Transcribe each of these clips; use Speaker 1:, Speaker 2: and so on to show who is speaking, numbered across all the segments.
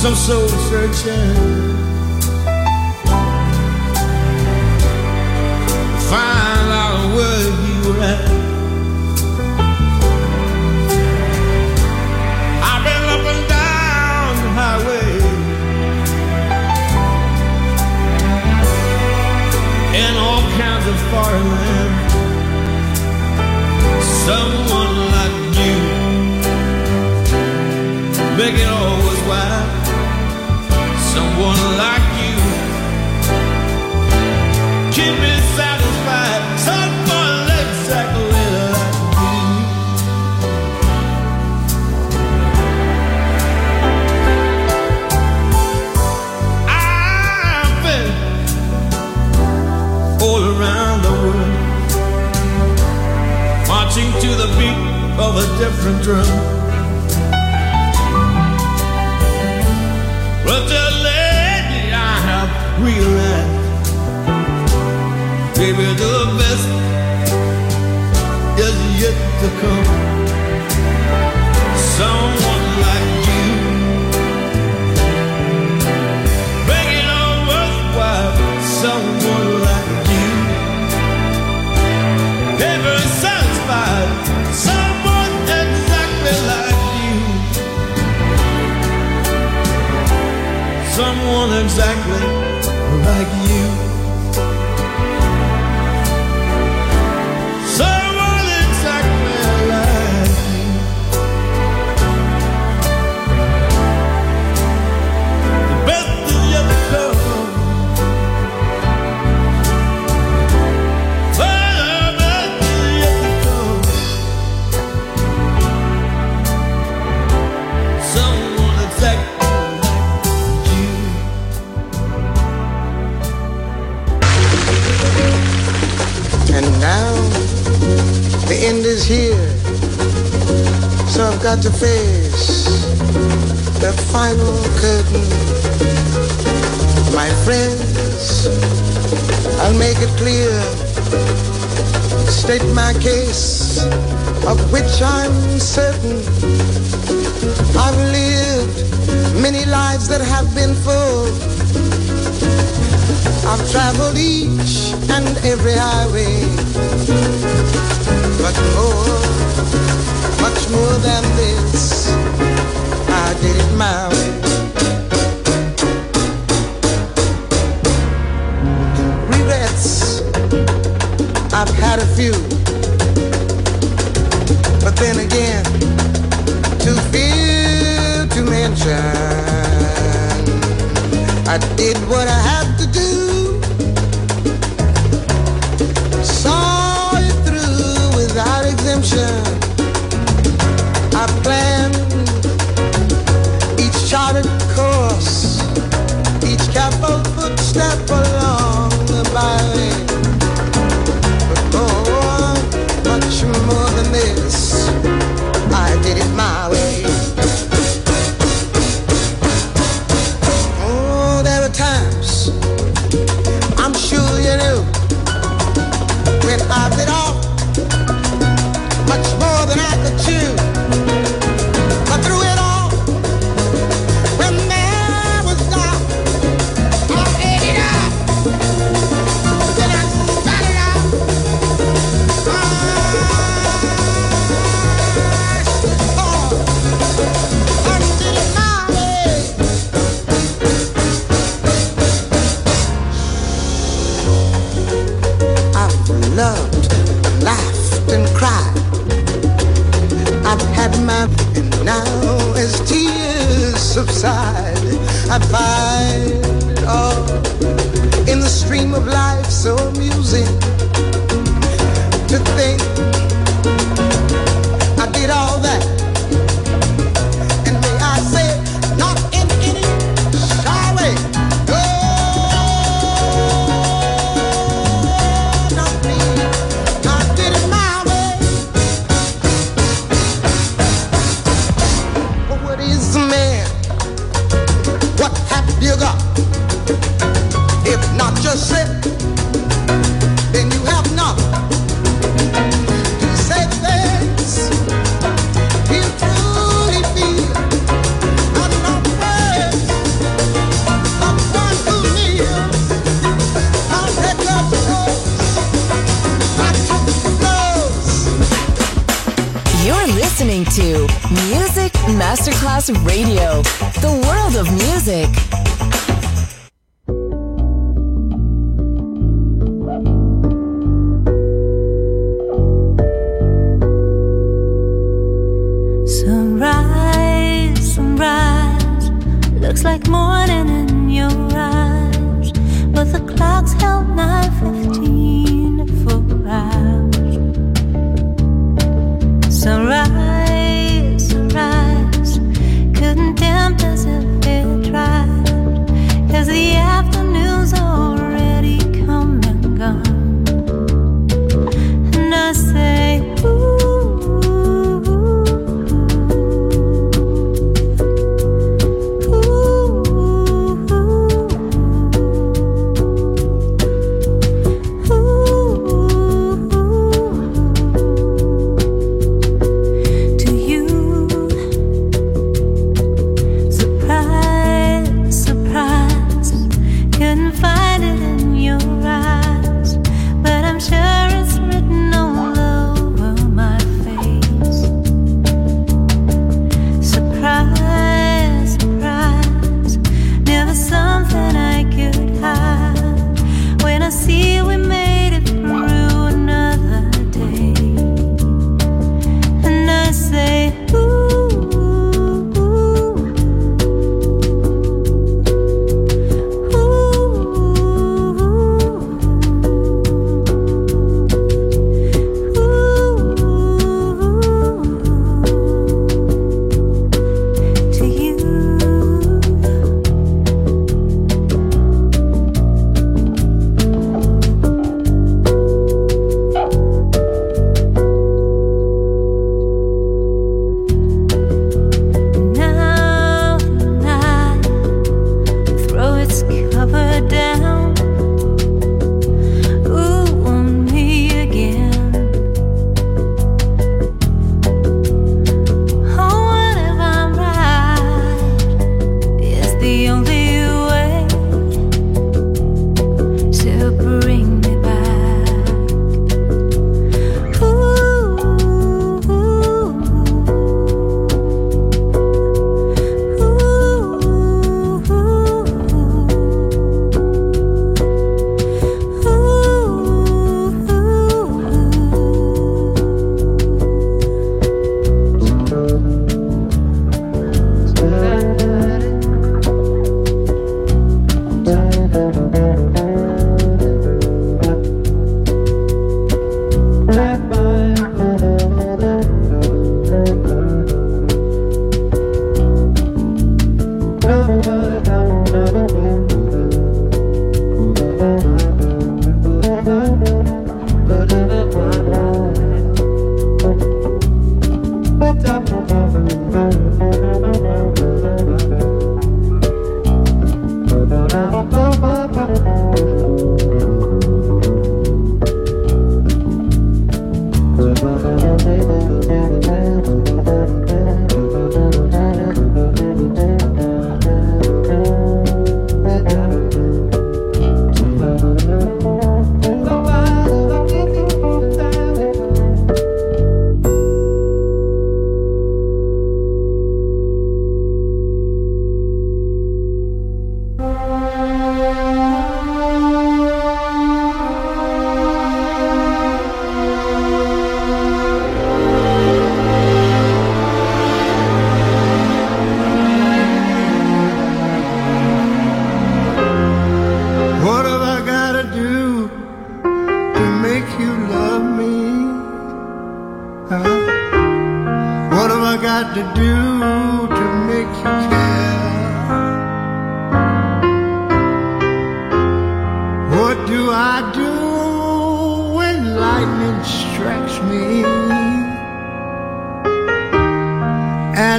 Speaker 1: some soul searching. Find out where you were at. I've been up and down the highway in all kinds of foreign. Someone like you make it all worthwhile one like you. Keep me satisfied, Turn someone exactly like me. I've been all around the world, marching to the beat of a different drum. face, the final curtain. My friends, I'll make it clear. State my case, of which I'm certain.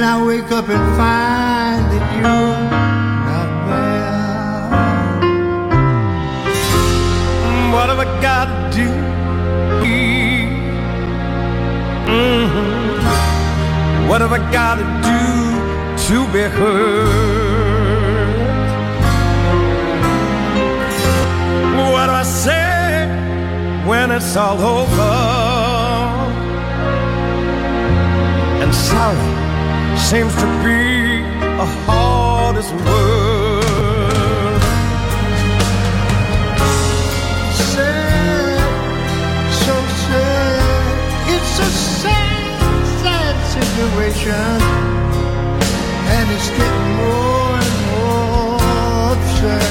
Speaker 1: And I wake up and find that you're not there. What have I got to do? Mm-hmm. What have I got
Speaker 2: to do to be heard? What do I say
Speaker 3: when it's all over? And sorry seems to be the hardest word. Sad, so sad. It's a sad, sad situation, and it's getting more and more upset.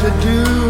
Speaker 3: to do.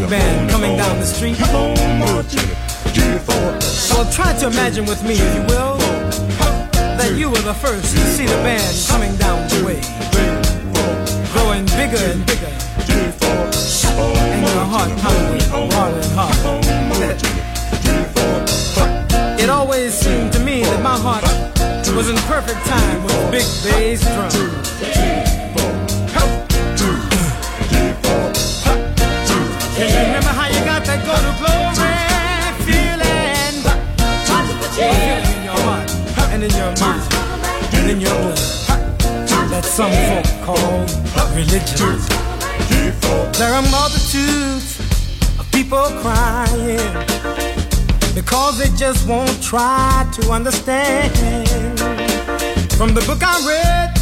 Speaker 4: marching band coming down the street. Well, try to imagine with me, if you will, that you were the first to see the band coming down the way, growing bigger and bigger, and your heart pounding harder and harder. It always seemed to me that my heart was in perfect time with the big bass drum. down in your that some folk call religion. There are multitudes of people crying because they just won't try to understand. From the book I read,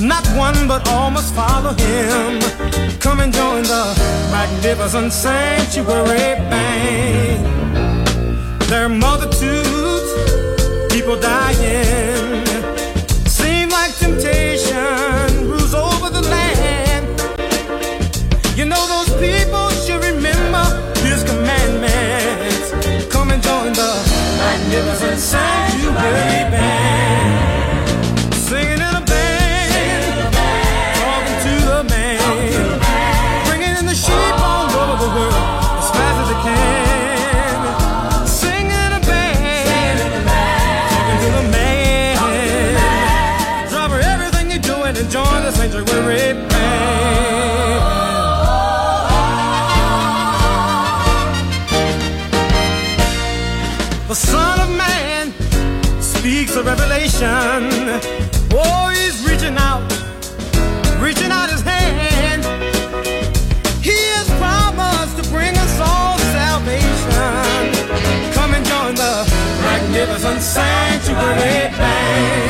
Speaker 4: not one but all must follow him. Come and join the magnificent sanctuary band. There are multitudes, people dying. sanctuary baby. nation. Oh, he's reaching out, reaching out his hand. He has promised to bring us all salvation. Come and join the magnificent sanctuary band.